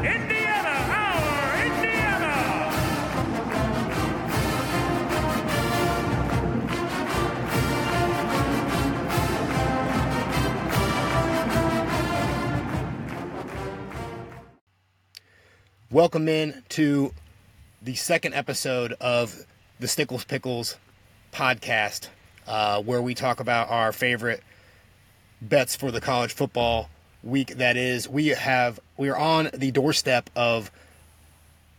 Indiana, our Indiana! Welcome in to the second episode of the Stickles Pickles podcast, uh, where we talk about our favorite bets for the college football week that is. We have we are on the doorstep of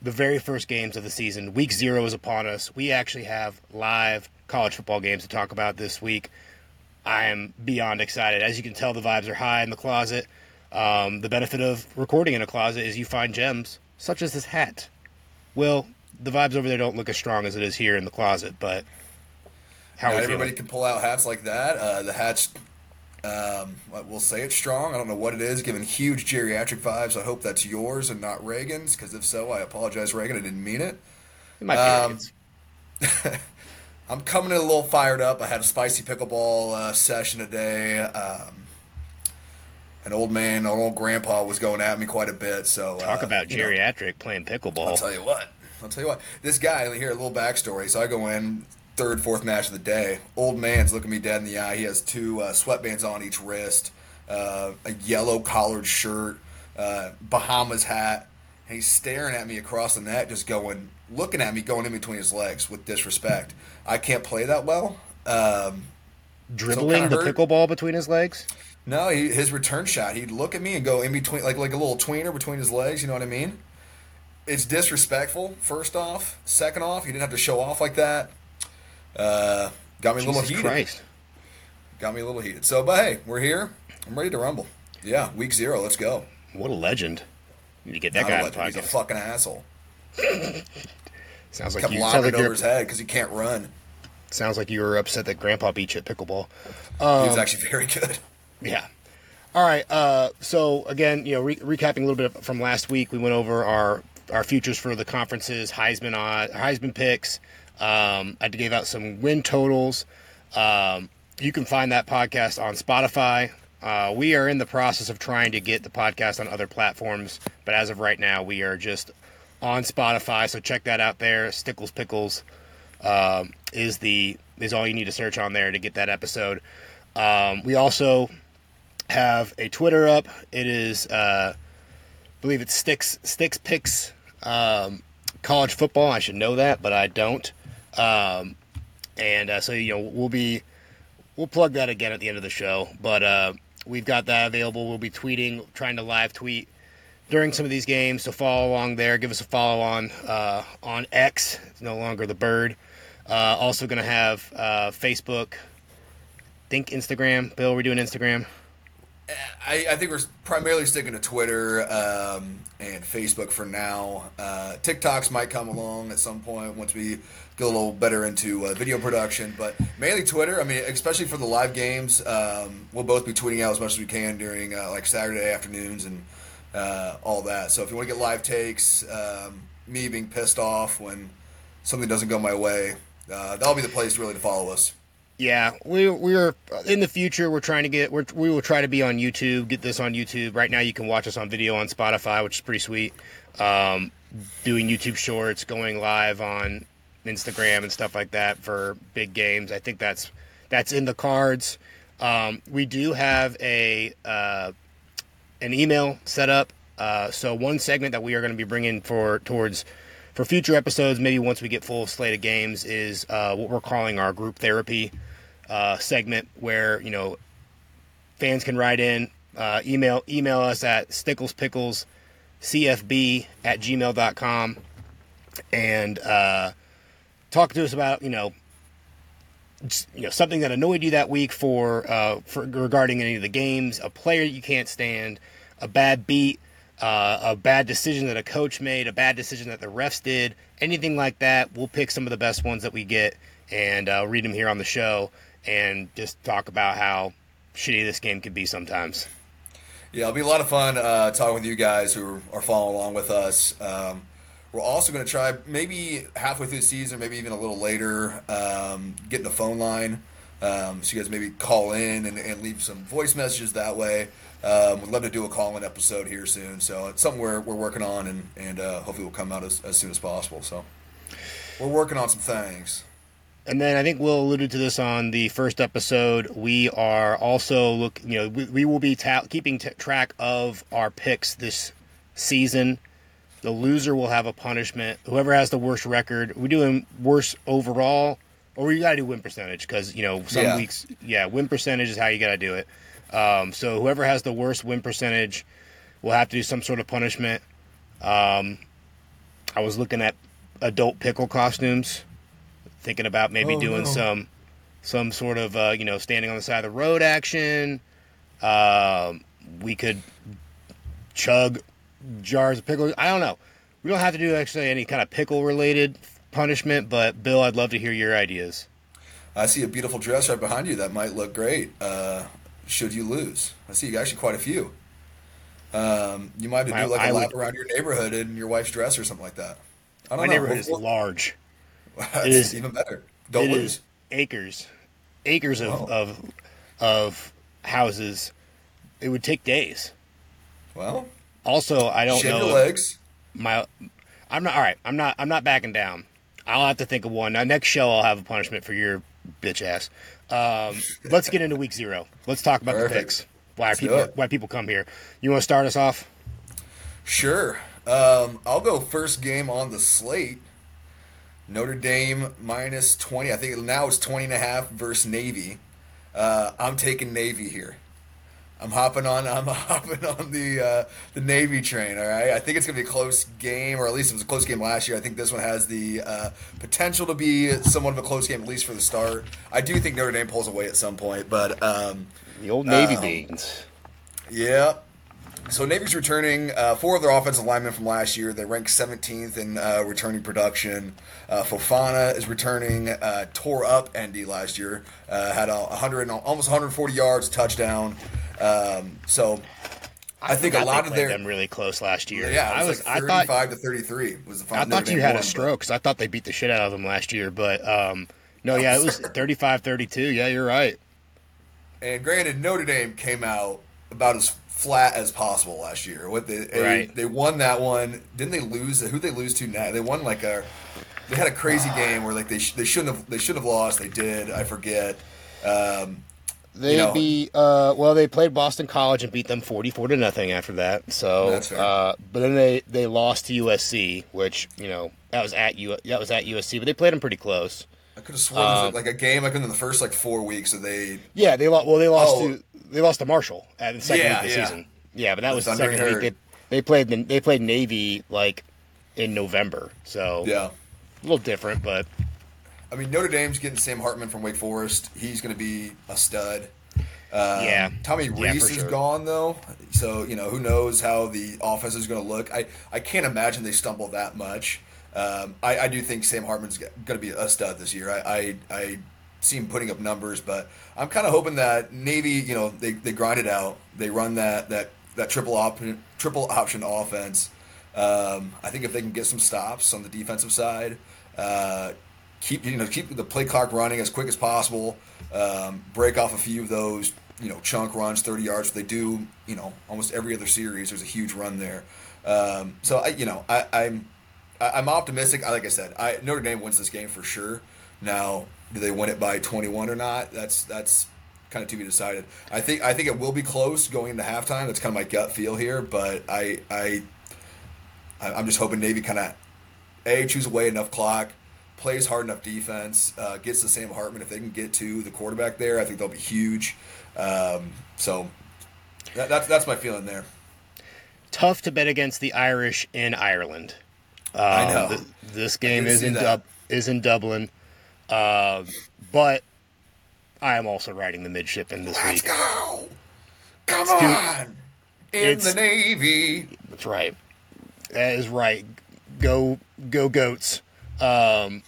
the very first games of the season. Week zero is upon us. We actually have live college football games to talk about this week. I am beyond excited. As you can tell, the vibes are high in the closet. Um, the benefit of recording in a closet is you find gems such as this hat. Well, the vibes over there don't look as strong as it is here in the closet, but how everybody feeling? can pull out hats like that. Uh, the hat's, um, we'll say it's strong. I don't know what it is, giving huge geriatric vibes. I hope that's yours and not Reagan's, because if so, I apologize, Reagan. I didn't mean it. It might um. I'm coming in a little fired up. I had a spicy pickleball uh, session today. Um, an old man, an old grandpa was going at me quite a bit. So Talk uh, about you know, geriatric playing pickleball. I'll tell you what. I'll tell you what. This guy here, a little backstory. So I go in third, fourth match of the day. Old man's looking me dead in the eye. He has two uh, sweatbands on each wrist, uh, a yellow collared shirt, uh, Bahamas hat, and he's staring at me across the net, just going, looking at me, going in between his legs with disrespect. I can't play that well. Um, Dribbling kinda the hurt. pickleball between his legs. no, he, his return shot, he'd look at me and go in between, like like a little tweener between his legs. You know what I mean? It's disrespectful. First off, second off, he didn't have to show off like that. Uh, got me a little heated. Christ. Got me a little heated. So, but hey, we're here. I'm ready to rumble. Yeah, week zero. Let's go. What a legend. Need to get that Not guy a on the legend, He's a fucking asshole. Sounds like Kept you sounds lobbing like, it over his head because he can't run. sounds like you were upset that Grandpa beat you at pickleball. he Um, was actually very good. Yeah. All right. Uh, so again, you know, re- recapping a little bit from last week, we went over our our futures for the conferences, Heisman odds, Heisman picks. Um, I gave out some win totals. Um, you can find that podcast on Spotify. Uh, we are in the process of trying to get the podcast on other platforms, but as of right now, we are just on Spotify. So check that out there. Stickles Pickles um, is the is all you need to search on there to get that episode. Um, we also have a Twitter up. It is, uh, I believe it's Sticks Sticks Picks um, college football. I should know that, but I don't. Um, and uh, so you know we'll be we'll plug that again at the end of the show. But uh, we've got that available. We'll be tweeting, trying to live tweet during some of these games. So follow along there. Give us a follow on uh, on X. It's no longer the bird. Uh, also going to have uh, Facebook. Think Instagram. Bill, we're doing Instagram. I, I think we're primarily sticking to Twitter um, and Facebook for now. Uh, TikToks might come along at some point once we get a little better into uh, video production, but mainly Twitter. I mean, especially for the live games, um, we'll both be tweeting out as much as we can during uh, like Saturday afternoons and uh, all that. So if you want to get live takes, um, me being pissed off when something doesn't go my way, uh, that'll be the place really to follow us. Yeah, we we're in the future. We're trying to get. We're, we will try to be on YouTube. Get this on YouTube. Right now, you can watch us on video on Spotify, which is pretty sweet. Um, doing YouTube Shorts, going live on Instagram and stuff like that for big games. I think that's that's in the cards. Um, we do have a uh, an email set up. Uh, so one segment that we are going to be bringing for towards for future episodes, maybe once we get full slate of games, is uh, what we're calling our group therapy uh, segment, where you know fans can write in, uh, email email us at sticklespicklescfb at gmail.com and uh, talk to us about you know you know something that annoyed you that week for uh, for regarding any of the games, a player you can't stand, a bad beat, uh, a bad decision that a coach made, a bad decision that the refs did, anything like that. We'll pick some of the best ones that we get and uh, read them here on the show, and just talk about how shitty this game could be sometimes. Yeah, it'll be a lot of fun uh, talking with you guys who are following along with us. Um, we're also going to try maybe halfway through the season, maybe even a little later, um, get in the phone line. Um, so you guys maybe call in and, and leave some voice messages that way. Um, we'd love to do a call-in episode here soon. So it's something we're, we're working on, and and uh, hopefully will come out as, as soon as possible. So we're working on some things. And then I think Will alluded to this on the first episode. We are also look, you know, we, we will be ta- keeping t- track of our picks this season. The loser will have a punishment. Whoever has the worst record, we do doing worse overall, or we gotta do win percentage because you know some Yeah. weeks, yeah, win percentage is how you gotta do it. Um, so whoever has the worst win percentage will have to do some sort of punishment. Um, I was looking at adult pickle costumes thinking about maybe Oh, doing no. some some sort of uh, you know standing on the side of the road action. Um, we could chug jars of pickles. I don't know. We don't have to do actually any kind of pickle related punishment, but Bill, I'd love to hear your ideas. I see a beautiful dress right behind you that might look great. Uh, should you lose? I see you actually quite a few. Um, you might have to do like a I lap would- around your neighborhood in your wife's dress or something like that. I My don't know. neighborhood is Well, large. That's it is- even better. Don't It lose. is acres, acres of, of of houses. It would take days. Well, Also, I don't know. your legs. my I'm not all right. I'm not I'm not backing down. I'll have to think of one. Now next show I'll have a punishment for your bitch ass. Um, let's get into week zero. Let's talk about the picks. Why are Let's people why people come here? You want to start us off? Sure. Um, I'll go first game on the slate. Notre Dame minus 20. I think now it's 20 and a half versus Navy. Uh, I'm taking Navy here. I'm hopping on. I'm hopping on the uh, the Navy train. All right. I think it's gonna be a close game, or at least it was a close game last year. I think this one has the uh, potential to be somewhat of a close game, at least for the start. I do think Notre Dame pulls away at some point, but um, The old Navy Um, beans. yeah. So Navy's returning uh, four of their offensive linemen from last year. They ranked 17th in uh, returning production. Uh, Fofana is returning. Uh, tore up ND last year. Uh, had a 100, almost 140 yards, touchdown. Um, so I, think a lot of their them really close last year. yeah, I was, like I 35 thought to 33 was the final. I thought you had won, a stroke because I thought they beat the shit out of them last year. But um, no, yeah, it was 35-32. Yeah, you're right. And granted, Notre Dame came out about as flat as possible last year. What they they, Right. they won that one. Didn't they lose? Who they lose to now? They won like a. They had a crazy game where like they sh- they shouldn't have they should have lost. They did. I forget. Um, They You know- beat uh well they played Boston College and beat them 44 to nothing after that. So That's uh but then they they lost to USC, which, you know, that was at U that was at USC, but they played them pretty close. I could have sworn Uh, it was like a game like in the first like four weeks. So they Yeah, they lost well they lost Oh. to they lost to Marshall at the second Yeah, week of the yeah. season. Yeah, but that The was the Thundering second week. They, they played the, they played Navy like in November. So yeah. a little different, but I mean Notre Dame's getting Sam Hartman from Wake Forest. He's going to be a stud. Um, Yeah. Tommy Yeah, Rees for is sure. gone though, so you know who knows how the offense is going to look. I, I can't imagine they stumble that much. Um, I, I do think Sam Hartman's going to be a stud this year. I, I, I see him putting up numbers, but I'm kind of hoping that Navy, you know, they, they grind it out. They run that that that triple option triple option offense. Um, I think if they can get some stops on the defensive side, uh, keep you know keep the play clock running as quick as possible, um, break off a few of those you know chunk runs, thirty yards. They do you know almost every other series. There's a huge run there. Um, so I you know I, I'm I- I'm optimistic. Like I said, I, Notre Dame wins this game for sure. Now, do they win it by 21 or not? That's that's kind of to be decided. I think I think it will be close going into halftime. That's kind of my gut feel here, but I I I- I'm just hoping Navy kind of a choose away enough clock, plays hard enough defense, uh, gets the Sam Hartman. If they can get to the quarterback there, I think they'll be huge. Um, so that, that's that's my feeling there. tough to bet against the Irish in Ireland. I Um, know. th- this game is in. Dub- is in Dublin, uh, but I am also riding the midshipman this Let's week. go! Come do- on! In It's- the Navy. That's right. That is right. Go go goats. Um,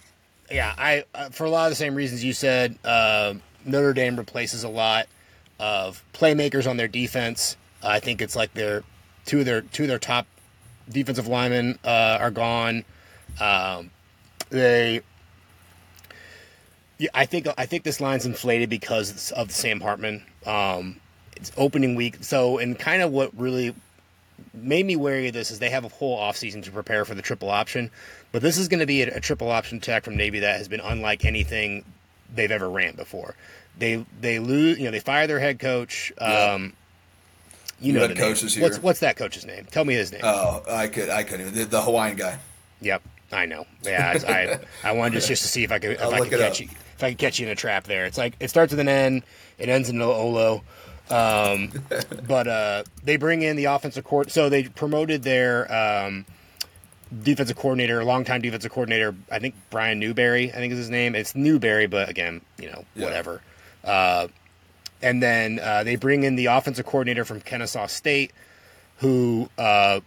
yeah, I uh, for a lot of the same reasons you said. Uh, Notre Dame replaces a lot of playmakers on their defense. I think it's like their two of their two of their top defensive linemen uh, are gone. Um, they. Yeah, I think I think this line's inflated because of Sam Hartman. Um, it's opening week. So, and kind of what really made me wary of this is they have a whole offseason to prepare for the triple option. But this is going to be a, a triple option attack from Navy that has been unlike anything they've ever ran before. They they lose, you know, they fire their head coach. Um, you know the name. coach is What's here. what's that coach's name? Tell me his name. Oh, I could, I couldn't. The, the Hawaiian guy. Yep, I know. Yeah, I I, I wanted just, just to see if I could if I'll I could catch up. you if I could catch you in a trap there. It's like it starts with an N, it ends in an Olo. Um, but uh, they bring in the offensive court. So they promoted their um, defensive coordinator, longtime defensive coordinator. I think Brian Newberry. I think is his name. It's Newberry, but again, you know, Yeah. whatever. Uh, and then uh, they bring in the offensive coordinator from Kennesaw State, who uh,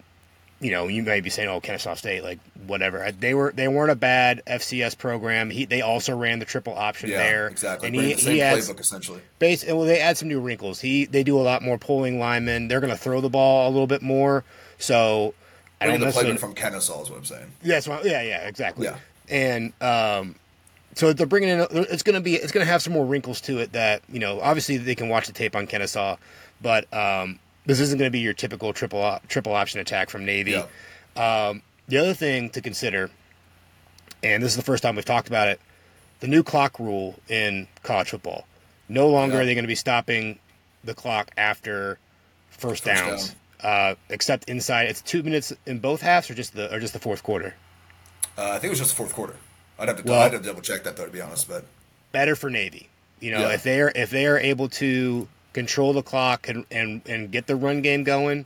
you know, you may be saying, "Oh, Kennesaw State, like whatever." They were they weren't a bad FCS program. He they also ran the triple option Yeah, there, exactly. And he, the same he adds playbook essentially. base. Well, they add some new wrinkles. He they do a lot more pulling linemen. They're going to throw the ball a little bit more. So I don't the playbook from Kennesaw is what I'm saying. Yes, well, yeah, yeah, exactly. Yeah. And um, so they're bringing in. It's going to be. It's going to have some more wrinkles to it. That you know, obviously they can watch the tape on Kennesaw, but um, this isn't going to be your typical triple op, triple option attack from Navy. Yeah. Um, the other thing to consider, and this is the first time we've talked about it, the new clock rule in college football. No longer Yeah. are they going to be stopping the clock after first, First downs, uh, except inside. It's two minutes in both halves, or just the or just the fourth quarter. Uh, I think it was just the fourth quarter. I'd have to, Well- I'd have to double check that though, to be honest. But better for Navy. You know, Yeah. if they're if they are able to control the clock and and, and get the run game going,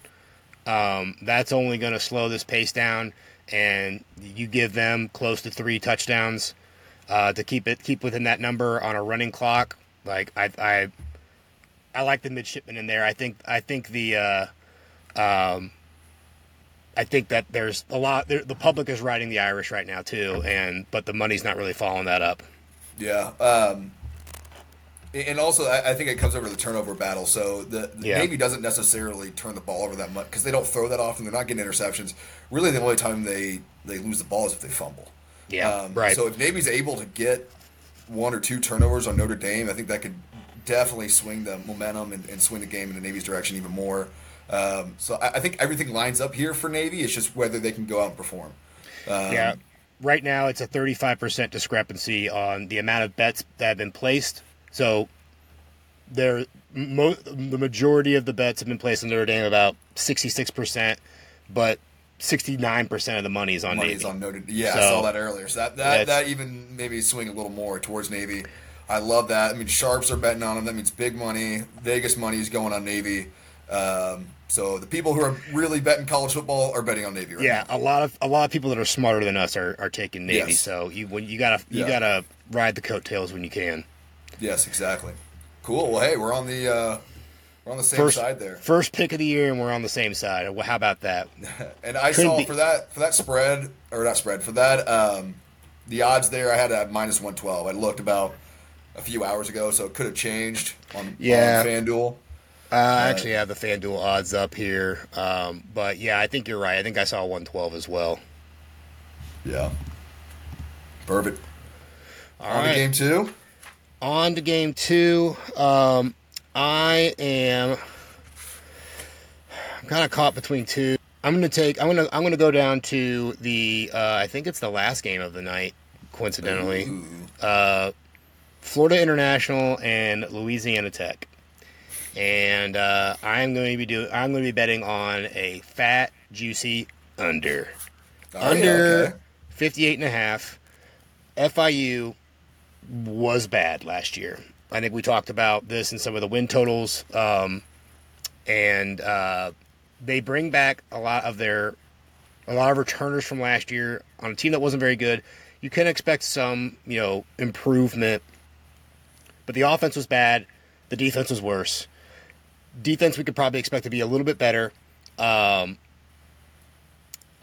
um, that's only going to slow this pace down. And you give them close to three touchdowns uh, to keep it keep within that number on a running clock. Like I I I like the midshipman in there. I think I think the uh, um, I think that there's a lot. there- The public is riding the Irish right now too, and but the money's not really following that up. yeah. Um, and also, I, I think it comes over the turnover battle. So the, the Yeah. Navy doesn't necessarily turn the ball over that much because they don't throw that often. They're not getting interceptions. Really, the only time they they lose the ball is if they fumble. Yeah, Um, right. So if Navy's able to get one or two turnovers on Notre Dame, I think that could definitely swing the momentum and, and swing the game in the Navy's direction even more. Um, so I, I think everything lines up here for Navy. It's just whether they can go out and perform. Um, Yeah. Right now, it's a 35% discrepancy on the amount of bets that have been placed. So, there, mo- the majority of the bets have been placed on Notre Dame, about 66%, but 69% of the money is on money's Navy. on Notre. Yeah, I saw that earlier. So that that, that even maybe swing a little more towards Navy. I love that. I mean, sharps are betting on them. That means big money. Vegas money is going on Navy. Um, so the people who are really betting college football are betting on Navy right yeah, now. a lot of a lot of people that are smarter than us are, are taking Navy. Yes. So you when you gotta you Yeah. gotta ride the coattails when you can. Yes, exactly. Cool. Well, hey, we're on the uh, we're on the same First side there. first pick of the year, and we're on the same side. Well, How about that? And I Could saw be- for that for that spread or not spread for that um, the odds there. I had a minus one twelve. I looked about a few hours ago, so it could have changed on, Yeah. on FanDuel. Uh, I actually have the FanDuel odds up here, um, but yeah, I think you're right. I think I saw 112 as well. Yeah. Perfect. All on right. to game two. On to game two. Um, I am I'm kind of caught between two. I'm gonna take. I'm gonna. I'm gonna go down to the. Uh, I think it's the last game of the night. Coincidentally, uh, Florida International and Louisiana Tech, and uh, I'm going to be doing. I'm going to be betting on a fat, juicy under. Oh, yeah, under okay. 58 and a half. FIU was bad last year. I think we talked about this in some of the win totals. Um, and uh, they bring back a lot of their a lot of returners from last year on a team that wasn't very good. You can expect some, you know, improvement. But the offense was bad. The defense was worse. Defense we could probably expect to be a little bit better. Um,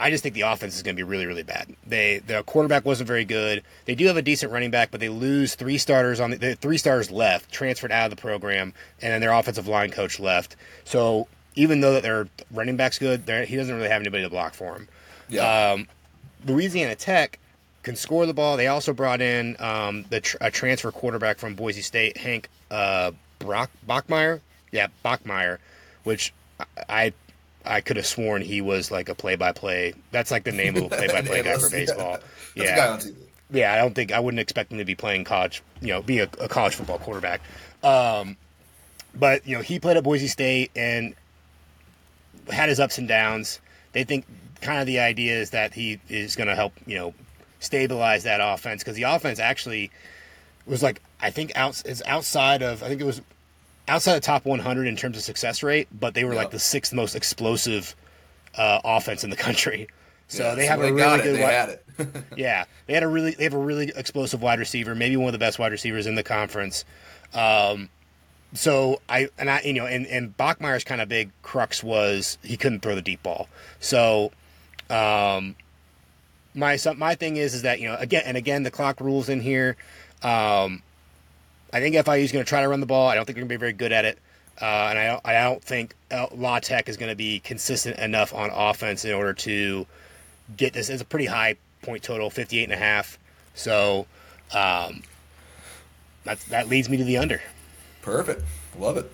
I just think the offense is going to be really, really bad. They the quarterback wasn't very good. They do have a decent running back, but they lose three starters on the, the three stars left, transferred out of the program, and then their offensive line coach left. So even though that their running back's good, he doesn't really have anybody to block for him. Yeah. Um, Louisiana Tech can score the ball. They also brought in um, the tr- a transfer quarterback from Boise State, Hank uh, Brock Bachmeier. Yeah, Bachmeier, which I I could have sworn he was like a play-by-play. That's like the name of a play-by-play guy for baseball. Yeah. That's Yeah, a guy on TV. yeah. I don't think I wouldn't expect him to be playing college. You know, be a, a college football quarterback. Um, but you know, he played at Boise State and had his ups and downs. They think kind of the idea is that he is going to help you know stabilize that offense because the offense actually was like I think out is outside of I think it was outside the top 100 in terms of success rate, but they were like the sixth most explosive uh, offense in the country. So Yeah, they have a they really good They wi- had it. yeah, they had a really they have a really explosive wide receiver, maybe one of the best wide receivers in the conference. Um, so I and I you know and and Bachmeier's kind of big crux was he couldn't throw the deep ball. So um, my my thing is is that you know again and again the clock rules in here. Um, I think FIU is going to try to run the ball. I don't think they're going to be very good at it. Uh, and I don't, I don't think La Tech is going to be consistent enough on offense in order to get this. It's a pretty high point total, 58 and a half. So um, that's, that leads me to the under. Perfect. Love it.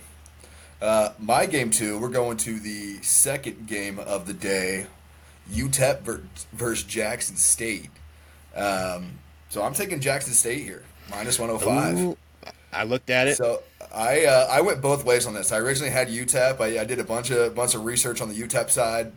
Uh, my game two, we're going to the second game of the day UTEP versus Jackson State. Um, so I'm taking Jackson State here, minus 105. Ooh, I looked at it. So I uh, I went both ways on this. I originally had UTEP. I, I did a bunch of bunch of research on the UTEP side.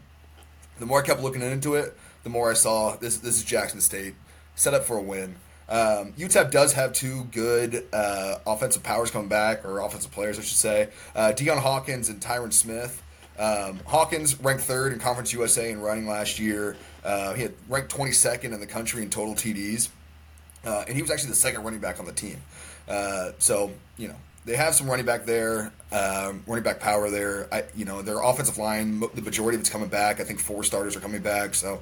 The more I kept looking into it, the more I saw this. This is Jackson State set up for a win. Um, UTEP does have two good uh, offensive powers coming back, or offensive players, I should say. Uh, Deion Hankins and Tyrin Smith. Um, Hankins ranked third in Conference USA in running last year. Uh, he had ranked 22nd in the country in total TDs. Uh, and he was actually the second running back on the team. Uh, so you know they have some running back there, um, running back power there. I, you know their offensive line, the majority of it's coming back. I think four starters are coming back, so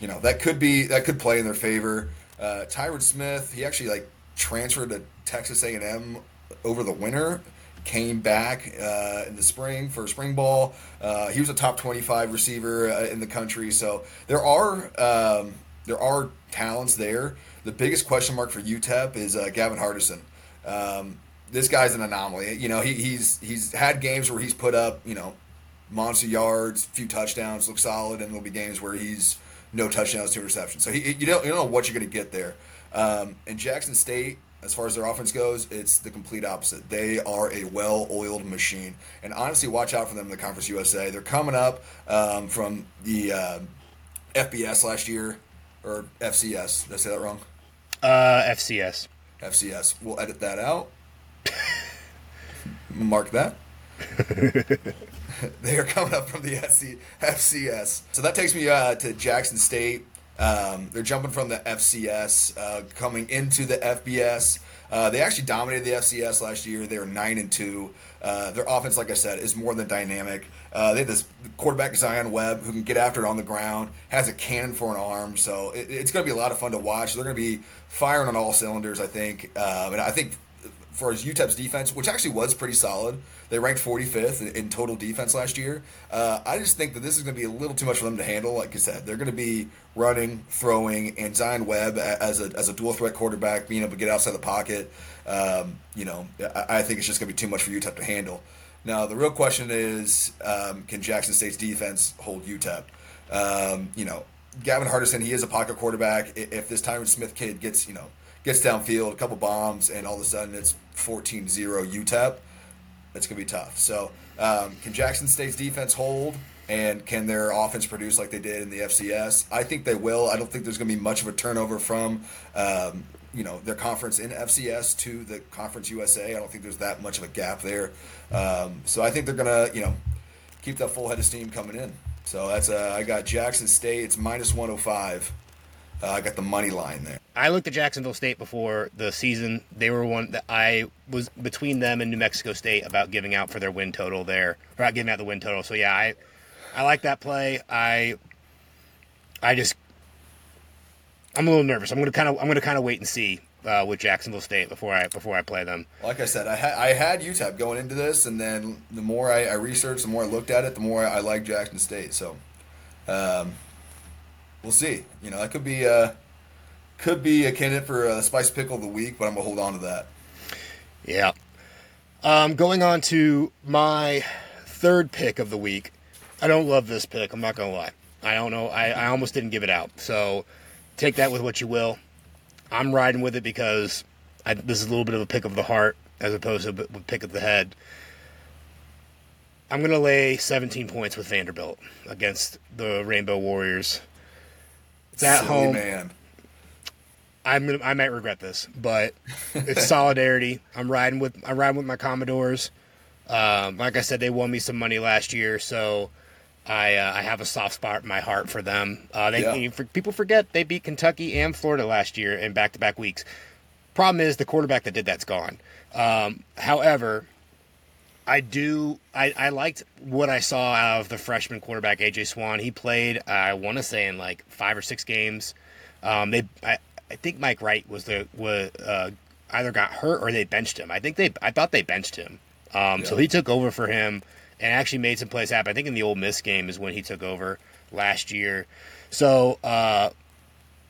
you know that could be that could play in their favor. Uh, Tyrin Smith, he actually like transferred to Texas A and M over the winter. Came back uh, in the spring for spring ball. Uh, he was a top twenty-five receiver uh, in the country. So there are um, there are talents there. The biggest question mark for UTEP is uh, Gavin Hardison. Um, this guy's an anomaly. You know, he, he's he's had games where he's put up, you know, monster yards, few touchdowns, look solid, and there'll be games where he's no touchdowns, two interceptions. So he, you don't you don't know what you're going to get there. Um, in Jackson State, as far as their offense goes, it's the complete opposite. They are a well-oiled machine, and honestly, watch out for them in the Conference USA. They're coming up um, from the uh, FBS last year or FCS. Did I say that wrong? Uh, FCS. FCS. We'll edit that out. Mark that. they are coming up from the SC, FCS. So that takes me uh, to Jackson State. Um, they're jumping from the FCS, uh, coming into the FBS. Uh, they actually dominated the FCS last year. They were nine and two. Uh, their offense, like I said, is more than dynamic. Uh, they have this quarterback Zion Webb who can get after it on the ground, has a cannon for an arm. So it, it's going to be a lot of fun to watch. They're going to be firing on all cylinders, I think. And I think for as UTEP's defense, which actually was pretty solid, they ranked 45th in, in total defense last year. Uh, I just think that this is going to be a little too much for them to handle. Like I said, they're going to be running, throwing, and Zion Webb as a, as a dual threat quarterback, being able to get outside the pocket. Um, you know, I, I think it's just going to be too much for UTEP to handle. Now, the real question is, um, can Jackson State's defense hold UTEP? Um, you know, Gavin Hardison, he is a pocket quarterback. If this Tyrin Smith kid gets, you know, gets downfield, a couple bombs, and all of a sudden it's 14-0 UTEP, it's going to be tough. So, um, can Jackson State's defense hold, and can their offense produce like they did in the FCS? I think they will. I don't think there's going to be much of a turnover from, um, you know, their conference in FCS to the Conference USA. I don't think there's that much of a gap there. Um, so I think they're to, you know, keep that full head of steam coming in. So that's uh, I got Jackson State. It's minus 105. Uh, I got the money line there. I looked at Jacksonville State before the season. They were one that I was between them and New Mexico State about giving out for their win total there, or giving out the win total. So yeah, I I like that play. I I just I'm a little nervous. I'm gonna kind of I'm gonna kind of wait and see uh, with Jacksonville State before I before I play them. Like I said, I, ha- I had UTEP going into this, and then the more I, I researched, the more I looked at it, the more I, I like Jackson State. So, um, we'll see. You know, that could be uh, could be a candidate for a spice pickle of the week, but I'm gonna hold on to that. Yeah. Um, going on to my third pick of the week. I don't love this pick. I'm not gonna lie. I don't know. I, I almost didn't give it out. So take that with what you will. I'm riding with it because I, this is a little bit of a pick of the heart as opposed to a pick of the head. I'm gonna lay 17 points with Vanderbilt against the Rainbow Warriors. It's at Silly home. man. I'm I might regret this, but it's solidarity. I'm riding with I'm riding with my Commodores. Um, like I said, they won me some money last year, so I uh, I have a soft spot in my heart for them. Uh, they Yeah. people forget they beat Kentucky and Florida last year in back to back weeks. Problem is the quarterback that did that's gone. Um, however, I do. I, I liked what I saw out of the freshman quarterback AJ Swann. He played, I want to say, in like five or six games. Um, they, I, I think Mike Wright was the was uh, either got hurt or they benched him. I think they, I thought they benched him. Um, So he took over for him and actually made some plays happen. I think in the Ole Miss game is when he took over last year. So uh,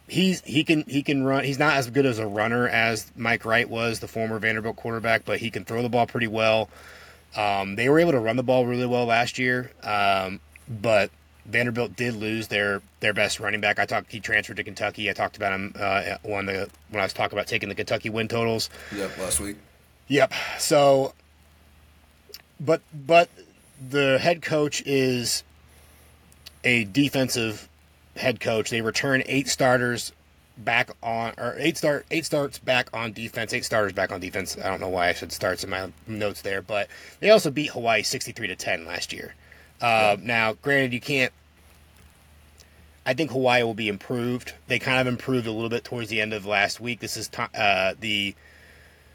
he's he can he can run. He's not as good as a runner as Mike Wright was, the former Vanderbilt quarterback, but he can throw the ball pretty well. Um, they were able to run the ball really well last year, um, but Vanderbilt did lose their their best running back. I talked. He transferred to Kentucky. I talked about him uh, when the when I was talking about taking the Kentucky win totals. Yep, last week. Yep. So, but but the head coach is a defensive head coach. They return eight starters back on or eight start eight starts back on defense. Eight starters back on defense. I don't know why I said starts in my notes there, but they also beat Hawaii sixty three to ten last year. Uh, Now, granted, you can't. I think Hawaii will be improved. They kind of improved a little bit towards the end of last week. This is uh, the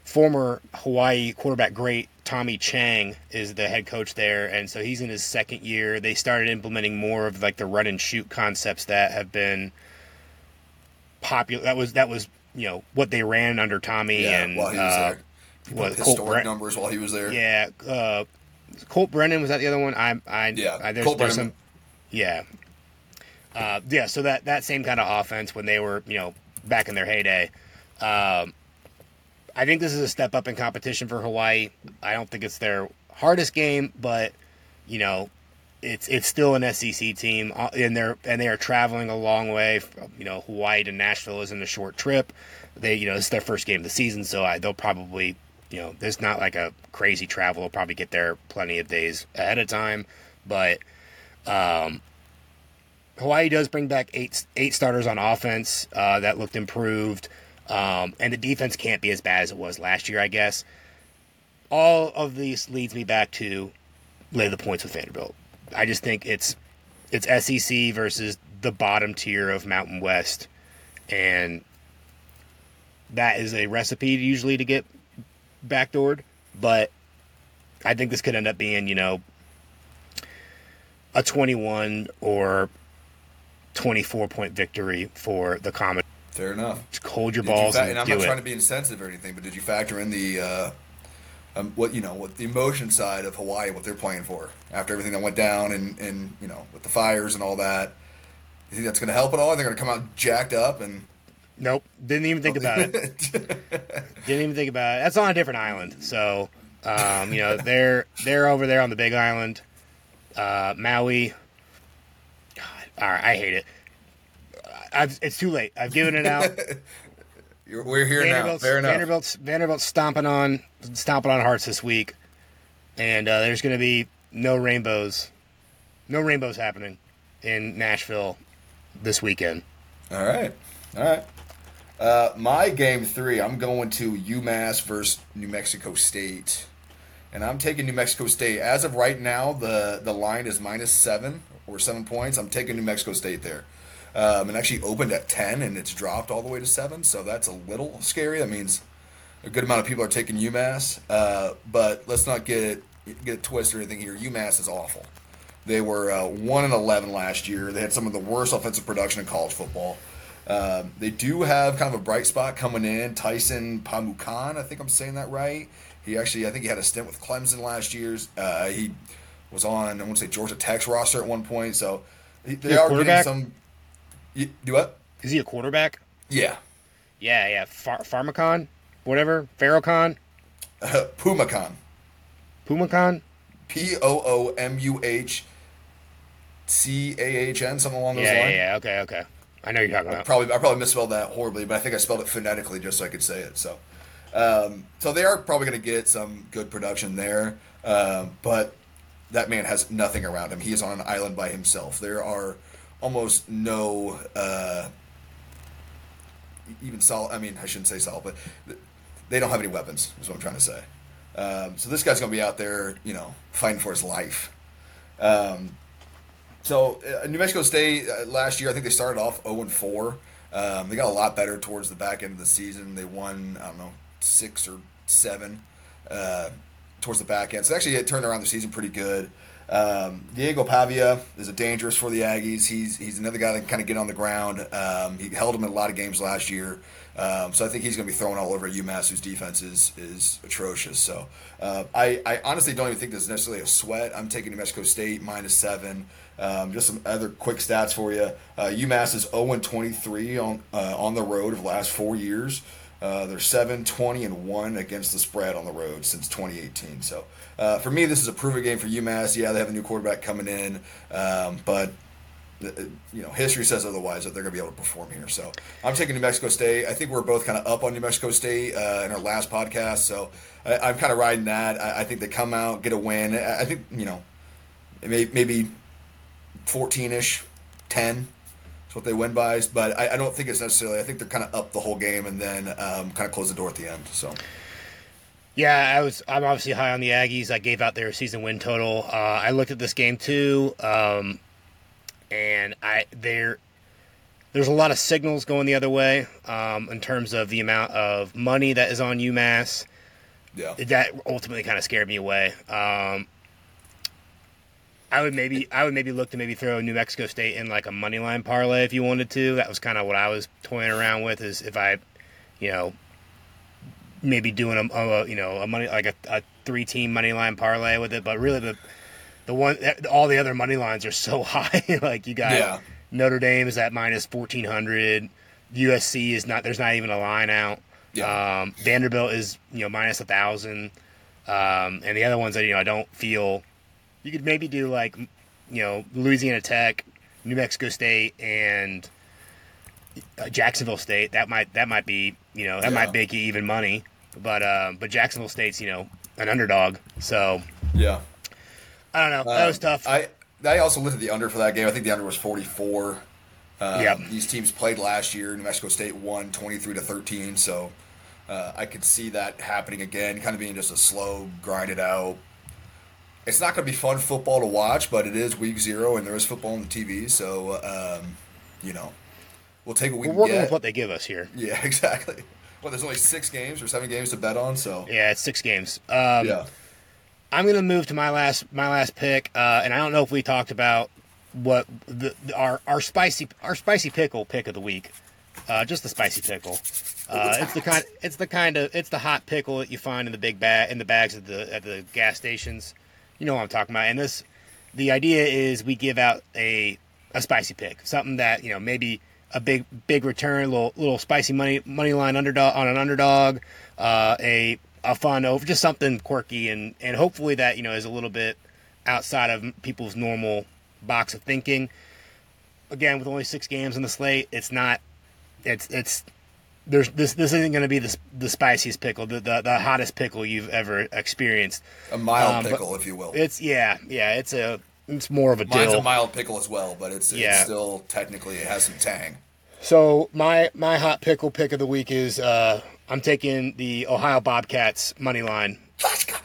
former Hawaii quarterback great Tommy Chang is the head coach there, and so he's in his second year. They started implementing more of like the run and shoot concepts that have been popular. That was that was you know what they ran under Tommy Yeah, and while he was uh, there. What, historic Brett- numbers while he was there. yeah, uh, Colt Brennan was that the other one? I I Yeah, I, there's, Colt there's Brennan. some yeah. Uh, yeah, so that, that same kind of offense when they were, you know, back in their heyday. Um, I think this is a step up in competition for Hawaii. I don't think it's their hardest game, but you know, it's it's still an SEC team, uh, and they're and they are traveling a long way. From, you know, Hawaii to Nashville isn't a short trip. They, you know, it's their first game of the season, so I, they'll probably, you know, there's not like a crazy travel. They'll probably get there plenty of days ahead of time, but um, Hawaii does bring back eight eight starters on offense uh, that looked improved, um, and the defense can't be as bad as it was last year, I guess. All of these leads me back to lay the points with Vanderbilt. I just think it's it's SEC versus the bottom tier of Mountain West, and that is a recipe usually to get backdoored. But I think this could end up being, you know, a 21 or 24 point victory for the Commodores. Fair enough. Just hold your Did you balls fa- and, and I'm not it. trying to be insensitive or anything, but did you factor in the uh, um, what you know, what the emotion side of Hawaii, what they're playing for after everything that went down, and and you know, with the fires and all that? You think that's going to help at all? They're going to come out jacked up and Nope, didn't even think about it. Didn't even think about it. That's on a different island. So, um, you know, they're they're over there on the Big Island, uh, Maui. God, all right, I hate it. I've, it's too late. I've given it out. You're, we're here now. Fair enough. Vanderbilt's Vanderbilt's stomping on stomping on hearts this week, and uh, there's going to be no rainbows, no rainbows happening in Nashville this weekend. All right, all right. Uh, my game three, I'm going to UMass versus New Mexico State, and I'm taking New Mexico State. As of right now, the the line is minus seven or seven points. I'm taking New Mexico State there. Um, it actually opened at ten, and it's dropped all the way to seven, so that's a little scary. That means a good amount of people are taking UMass. Uh, but let's not get get it twisted or anything here. UMass is awful. They were uh, one and eleven last year. They had some of the worst offensive production in college football. Um, they do have kind of a bright spot coming in. Tyson Pamukan, I think I'm saying that right. He actually, I think he had a stint with Clemson last year. Uh, he was on, I want to say Georgia Tech's roster at one point. So they He a are getting some. You, do what? Is he a quarterback? Yeah, Yeah, yeah. Far- Pharmacon, whatever. Farrakhan. Pumacon. Pumacon. P O O M U H C A H N, something along those Yeah, yeah, lines. yeah. Okay, okay. I know you're talking about. Probably, I probably misspelled that horribly, but I think I spelled it phonetically just so I could say it. So, um, so they are probably going to get some good production there. Um, but that man has nothing around him. He is on an island by himself. There are almost no, uh, even solid. I mean, I shouldn't say solid, but they don't have any weapons. Is what I'm trying to say. Um, so this guy's to be out there, you know, fighting for his life. Um, so uh, New Mexico State uh, last year, I think they started off 0 and 4. Um, they got a lot better towards the back end of the season. They won, I don't know, six or seven uh, towards the back end. So actually, it turned around the season pretty good. Um, Diego Pavia is a dangerous for the Aggies. He's he's another guy that can kind of get on the ground. Um, he held them in a lot of games last year. Um, so I think he's going to be thrown all over UMass, whose defense is is atrocious. So uh, I, I honestly don't even think this is necessarily a sweat. I'm taking New Mexico State minus seven. Um, just some other quick stats for you. Uh, UMass is 0 23 on uh, on the road of the last four years. Uh, they're 7 20 and 1 against the spread on the road since 2018. So uh, for me, this is a proven game for UMass. Yeah, they have a new quarterback coming in, um, but uh, you know, history says otherwise that they're going to be able to perform here. So I'm taking New Mexico State. I think we're both kind of up on New Mexico State uh, in our last podcast. So I, I'm kind of riding that. I, I think they come out, get a win. I I think, you know, may, maybe 14 ish, 10 is what they win by. But I, I don't think it's necessarily, I think they're kind of up the whole game and then um, kind of close the door at the end. So Yeah, I was. I'm obviously high on the Aggies. I gave out their season win total. Uh, I looked at this game too, um, and I there. There's a lot of signals going the other way um, in terms of the amount of money that is on UMass. yeah. That ultimately kind of scared me away. Um, I would maybe I would maybe look to maybe throw New Mexico State in like a money line parlay if you wanted to. That was kind of what I was toying around with. Is if I, you know, maybe doing a, a you know a money like a, a three team money line parlay with it. But really the the one all the other money lines are so high. like you got Yeah. Notre Dame is at minus fourteen hundred. USC is not. There's not even a line out. Yeah. Um, Vanderbilt is you know minus a thousand, um, and the other ones that you know I don't feel. You could maybe do like you know Louisiana Tech, New Mexico State, and uh, Jacksonville State. That might that might be you know that Yeah. might make you even money. But uh, but Jacksonville State's you know an underdog, so Yeah. I don't know. That was Um, tough. I I also looked at the under for that game. I think the under was 44. Um, Yep. These teams played last year. New Mexico State won 23 to 13. So uh, I could see that happening again, kind of being just a slow, grinded out. It's not going to be fun football to watch, but it is week zero, and there is football on the TV. So um, you know, we'll take what we We're working get. with what they give us here. yeah, exactly. Well, there's only six games or seven games to bet on, so Yeah, it's six games. Um, yeah. I'm gonna move to my last my last pick, uh, and I don't know if we talked about what the, the- our our spicy our spicy pickle pick of the week. Uh, just the spicy pickle. Uh, it's the kind it's the kind of it's the hot pickle that you find in the big bag in the bags at the at the gas stations. You know what I'm talking about. And this the idea is we give out a a spicy pick, something that you know maybe a big big return, little little spicy money money line underdog on an underdog, uh, a a fun over just something quirky and and hopefully that you know is a little bit outside of people's normal box of thinking. Again, with only six games on the slate, it's not it's it's there's this this isn't going to be the the spiciest pickle, the, the the hottest pickle you've ever experienced. A mild Um, pickle, if you will. It's yeah yeah it's a it's more of a Mine's dill. a mild pickle as well, but it's, Yeah. it's still technically it has some tang. So my my hot pickle pick of the week is uh, I'm taking the Ohio Bobcats money line. Let's go.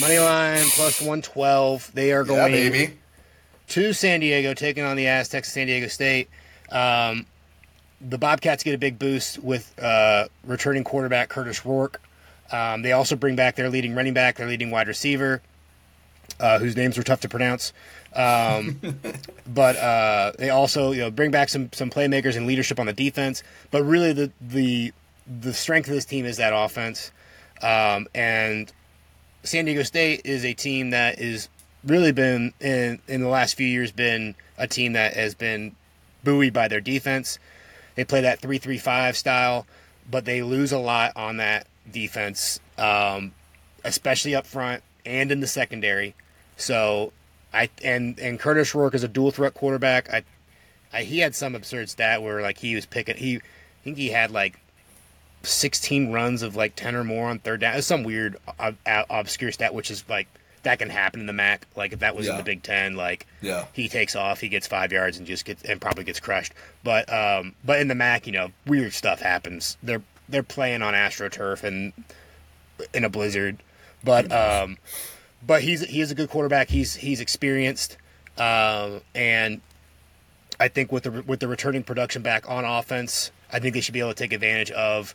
Money line plus 112. They are Yeah, going baby. to San Diego, taking on the Aztecs of San Diego State. Um, the Bobcats get a big boost with uh, returning quarterback Kurtis Rourke. Um, they also bring back their leading running back, their leading wide receiver, uh, whose names were tough to pronounce. Um, but uh, they also you know bring back some some playmakers and leadership on the defense. But really, the the the strength of this team is that offense. Um, and San Diego State is a team that is really been in in the last few years been a team that has been buoyed by their defense. They play that three three five style, but they lose a lot on that defense. Um, especially up front and in the secondary. So I and and Kurtis Rourke is a dual threat quarterback. I, I he had some absurd stat where like he was picking he I think he had like 16 runs of like 10 or more on third down. It's some weird ob- ob- obscure stat which is like that can happen in the MAC. Like if that was in the Big 10 like Yeah. he takes off, he gets 5 yards and just gets and probably gets crushed. But um but in the MAC, you know, weird stuff happens. They're they're playing on AstroTurf and in a blizzard. But um but he's he is a good quarterback. He's he's experienced, um, and I think with the with the returning production back on offense, I think they should be able to take advantage of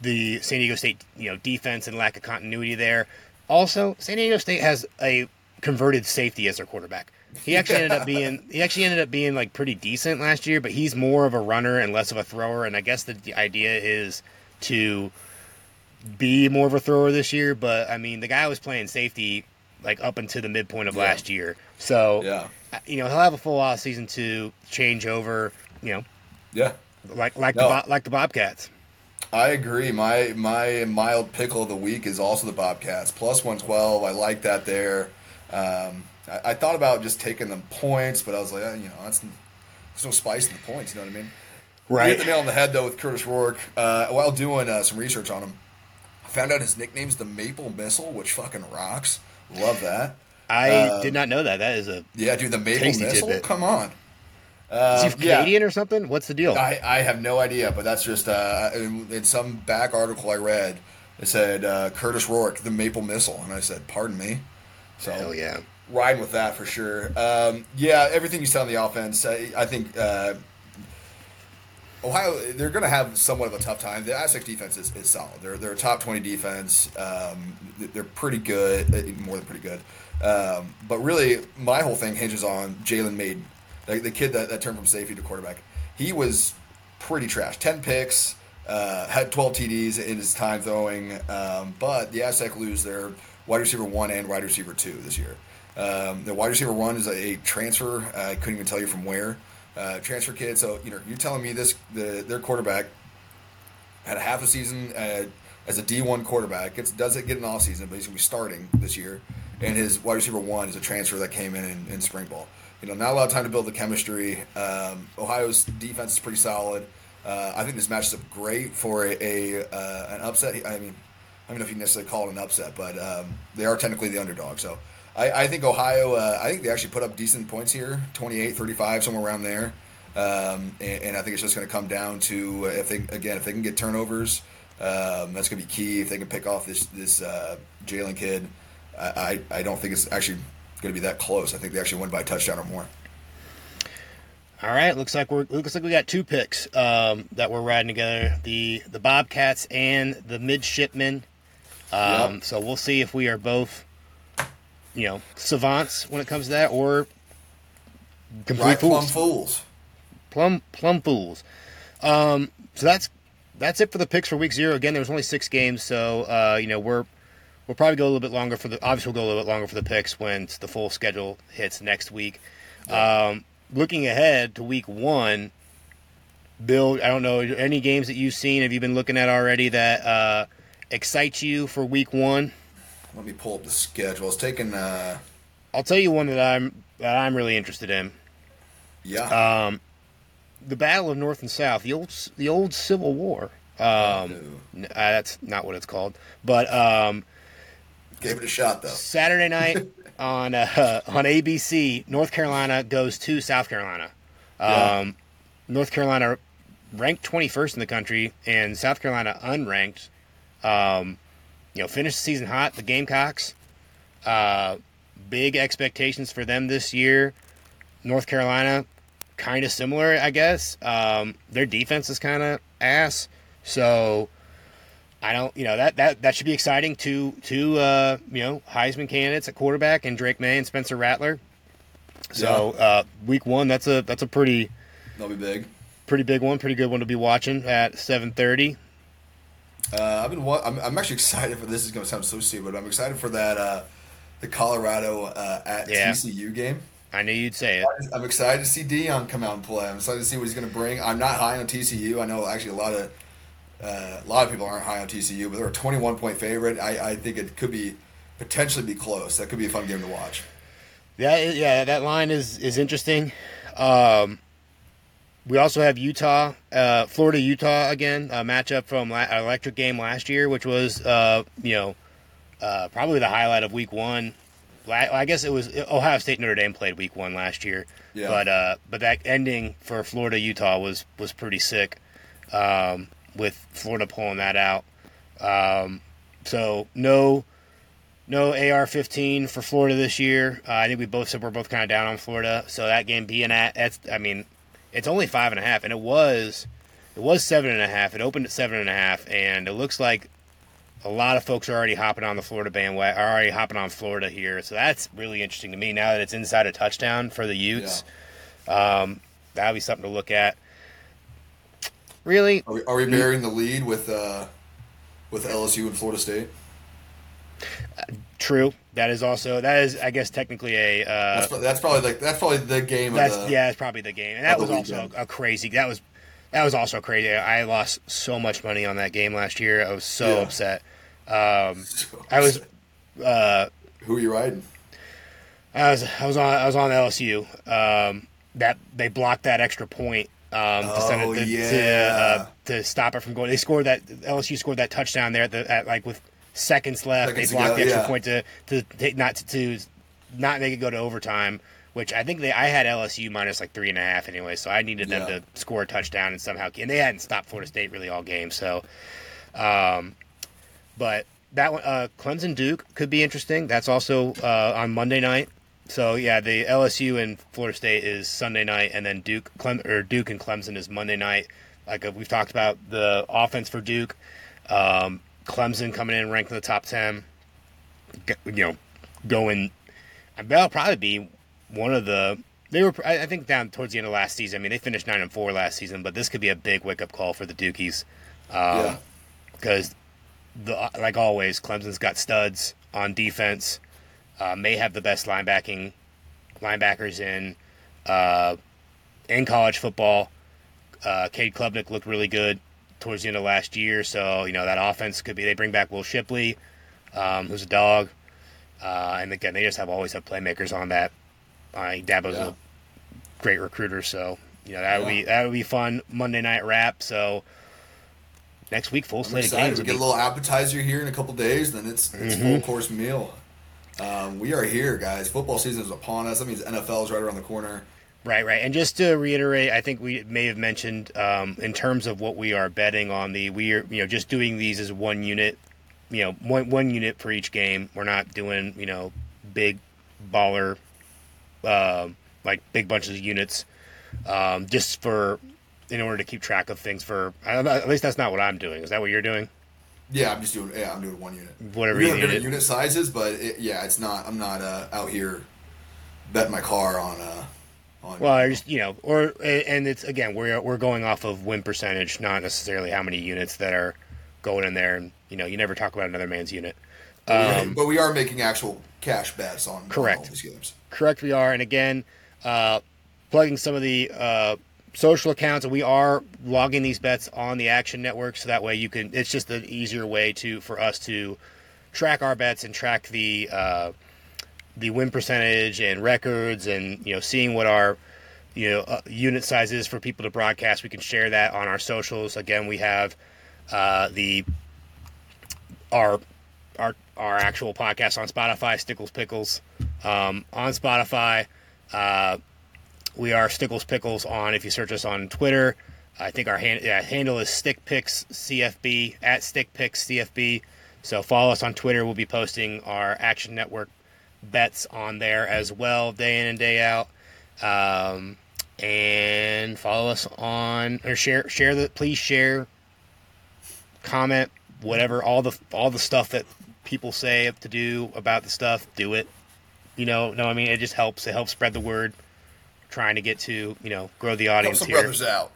the San Diego State you know defense and lack of continuity there. Also, San Diego State has a converted safety as their quarterback. He actually ended up being he actually ended up being like pretty decent last year, but he's more of a runner and less of a thrower. And I guess the, idea is to be more of a thrower this year, but I mean, the guy was playing safety like up until the midpoint of Yeah. last year. So, Yeah. you know, he'll have a full off season to change over, you know, Yeah. like like No. the like the Bobcats. I agree. My my mild pickle of the week is also the Bobcats plus one twelve. I like that there. Um, I, I thought about just taking them points, but I was like, eh, you know, that's there's no spice in the points. You know what I mean? Right. You hit the nail on the head though with Kurtis Rourke. Uh, while doing uh, some research on him, I found out his nickname's the Maple Missile, which fucking rocks. Love that. I Um, did not know that. That is a Yeah, dude, the Maple Missile. tidbit. Come on. Is he Um, yeah. Canadian or something? What's the deal? I, I have no idea, but that's just uh, in, in some back article I read. It said uh, Kurtis Rourke, the Maple Missile, and I said, "Pardon me." So Hell yeah. riding with that for sure. Um, yeah, everything you said on the offense, I, I think uh, Ohio they're going to have somewhat of a tough time. The Aztec defense is, is solid. They're they're a top twenty defense. Um, they're pretty good, uh, more than pretty good. Um, but really, my whole thing hinges on Jalen Mayden, the, the kid that, that turned from safety to quarterback. He was pretty trash. Ten picks. Uh, had 12 TDs in his time throwing, um, but the Aztec lose their wide receiver one and wide receiver two this year. Um, the wide receiver one is a, a transfer. Uh, I couldn't even tell you from where. Uh, transfer kid. So you know, you're telling me this the their quarterback had a half a season uh, as a D1 quarterback. Gets doesn't get an off season, but he's gonna be starting this year. And his wide receiver one is a transfer that came in in, in spring ball. You know, not a lot of time to build the chemistry. Um, Ohio's defense is pretty solid. Uh, I think this matches up great for a, a uh, an upset. I mean, I don't know if you necessarily call it an upset, but um, they are technically the underdog. So I, I think Ohio, uh, I think they actually put up decent points here 28, 35, somewhere around there. Um, and, and I think it's just going to come down to uh, if they, again, if they can get turnovers, um, that's going to be key. If they can pick off this, this uh, Jalen kid, I, I, I don't think it's actually going to be that close. I think they actually win by a touchdown or more. All right, looks like we're looks like we got two picks um, that we're riding together: the the Bobcats and the Midshipmen. Um, Yep. So we'll see if we are both, you know, savants when it comes to that, or complete Right, plum fools, fools. plum plum fools. Um, so that's that's it for the picks for week zero. Again, there was only six games, so uh, you know we're we'll probably go a little bit longer for the. Obviously, we'll go a little bit longer for the picks when the full schedule hits next week. Um, looking ahead to week one, Bill, I don't know any games that you've seen. Have you been looking at already that uh, excite you for week one? Let me pull up the schedule. It's taking, uh, I'll tell you one that I'm that I'm really interested in. yeah. Um, the Battle of North and South, the old the old Civil War. Um, n- uh, that's not what it's called, but um, Gave it a shot, though. Saturday night on uh, on ABC, North Carolina goes to South Carolina. Yeah. Um, North Carolina ranked 21st in the country, and South Carolina unranked. Um, you know, finished the season hot. The Gamecocks, uh, big expectations for them this year. North Carolina, kind of similar, I guess. Um, their defense is kind of ass, so I don't, you know, that that that should be exciting. Two two, uh, you know, Heisman candidates at quarterback and Drake Maye and Spencer Rattler. So uh, week one, that's a that's a pretty that'll be big. pretty big one, pretty good one to be watching at seven thirty. Uh, I've been. wa- I'm, I'm actually excited for this. Is going to sound so stupid. but I'm excited for that. Uh, the Colorado uh, at Yeah. TCU game. I knew you'd say it. I'm excited to see Deion come out and play. I'm excited to see what he's going to bring. I'm not high on TCU. I know actually a lot of Uh, a lot of people aren't high on TCU, but they're a 21 point favorite. I, I think it could be potentially be close. That could be a fun game to watch. Yeah, yeah, that line is is interesting. Um, we also have Utah, uh, Florida, Utah again, a matchup from la- our electric game last year, which was uh, you know uh, probably the highlight of Week One. I guess it was Ohio State Notre Dame played Week One last year, Yeah. but uh, but that ending for Florida Utah was was pretty sick, um, with Florida pulling that out. Um, so no no AR-15 for Florida this year. Uh, I think we both said we're both kind of down on Florida. So that game being at that's I mean, it's only five and a half, and it was it was seven and a half. It opened at seven and a half, and it looks like a lot of folks are already hopping on the Florida bandwagon, are already hopping on Florida here. So that's really interesting to me now that it's inside a touchdown for the Utes. Um, that'll be something to look at. Really, Are we, are we bearing the lead with uh, with LSU and Florida State? true. That is also that is I guess technically a uh, That's, that's probably like that's probably the game. That's of the, yeah, it's probably the game, and that was also a crazy. That was that was also crazy. I lost so much money on that game last year. I was so Yeah. upset. Um, I was uh, Who are you riding? I was I was on I was on LSU. Um, that they blocked that extra point. Um, to, send it, Oh, to, to, uh, to stop it from going. They scored that LSU scored that touchdown there at, the, at like with seconds left. Seconds they blocked ago, the extra yeah. point to to take not to, to not make it go to overtime. Which I think they I had LSU minus like three and a half anyway, so I needed them Yeah. to score a touchdown and somehow and they hadn't stopped Florida State really all game. So, um, but that one uh, Clemson Duke could be interesting. That's also uh, on Monday night. So yeah, the LSU and Florida State is Sunday night, and then Duke Clem, or Duke and Clemson is Monday night. Like uh, we've talked about the offense for Duke, um, Clemson coming in ranked in the top ten. You know, going. That'll probably be one of the. They were, I think, down towards the end of last season. I mean, they finished nine and four last season, but this could be a big wake up call for the Dukies yeah, because the like always, Clemson's got studs on defense. Uh, may have the best linebacking linebackers in uh, in college football. Uh, Cade Klubnik looked really good towards the end of last year, so you know that offense could be. They bring back Will Shipley, um, who's a dog, uh, and again, they just have always have playmakers on that. Uh, Dabo's Yeah. a great recruiter, so you know that would Yeah. be that would be fun Monday night wrap. So next week, full slate of games. We get be- a little appetizer here in a couple days, then it's it's Mm-hmm. full course meal. Um, we are here, guys. Football season is upon us. That means NFL is right around the corner. Right, right. And just to reiterate, I think we may have mentioned um, in terms of what we are betting on the we are you know just doing these as one unit, you know one one unit for each game. We're not doing you know big baller, um like big bunches of units, um, just for in order to keep track of things. For at least that's not what I'm doing. Is that what you're doing? Yeah, I'm just doing. Yeah, I'm doing one unit. Whatever you different unit sizes, but it, yeah, it's not. I'm not uh, out here betting my car on. Uh, on Well, I just you know, or and it's again we're we're going off of win percentage, not necessarily how many units that are going in there. And you know, you never talk about another man's unit. Um, but we are making actual cash bets on, on Correct. all these games. correct, we are. And again, uh, plugging some of the uh, social accounts, and we are logging these bets on the Action Network, so that way you can. It's just an easier way to for us to track our bets and track the uh, the win percentage and records, and you know, seeing what our you know uh, unit size is for people to broadcast. We can share that on our socials. Again, we have uh, the our our our actual podcast on Spotify, Stickles Pickles, um, on Spotify. Uh, we are Stickles Pickles on. If you search us on Twitter, I think our hand, yeah, handle is StickPicks CFB at StickPicks CFB. So follow us on Twitter. We'll be posting our Action Network bets on there as well, day in and day out. Um, and follow us on or share share the please share comment whatever all the all the stuff that people say to do about the stuff do it you know no i mean it just helps it helps spread the word trying to get to you know grow the Help audience some here brothers out.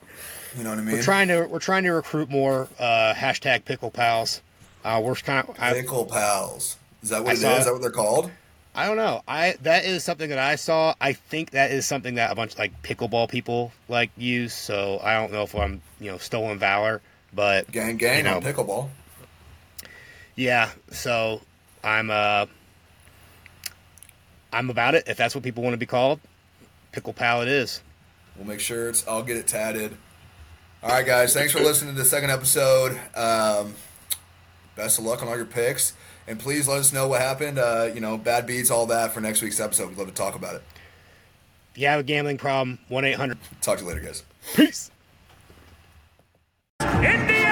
You know what I mean? we're trying to we're trying to recruit more uh hashtag pickle pals uh we're kind of I, Pickle pals. Is that what I it is? saw Is it. that what they're called? I don't know i that is something that i saw i think that is something that a bunch like pickleball people like use so i don't know if i'm you know stolen valor But Gang, gang you know, on pickleball. Yeah, so I'm uh I'm about it. If that's what people want to be called, Pickle Pal it is. We'll make sure it's. I'll get it tatted. All right, guys. Thanks for listening to the second episode. Um, best of luck on all your picks, and please let us know what happened. Uh, you know, bad beats, all that for next week's episode. We'd love to talk about it. If you have a gambling problem, one eight hundred. Talk to you later, guys. Peace. India.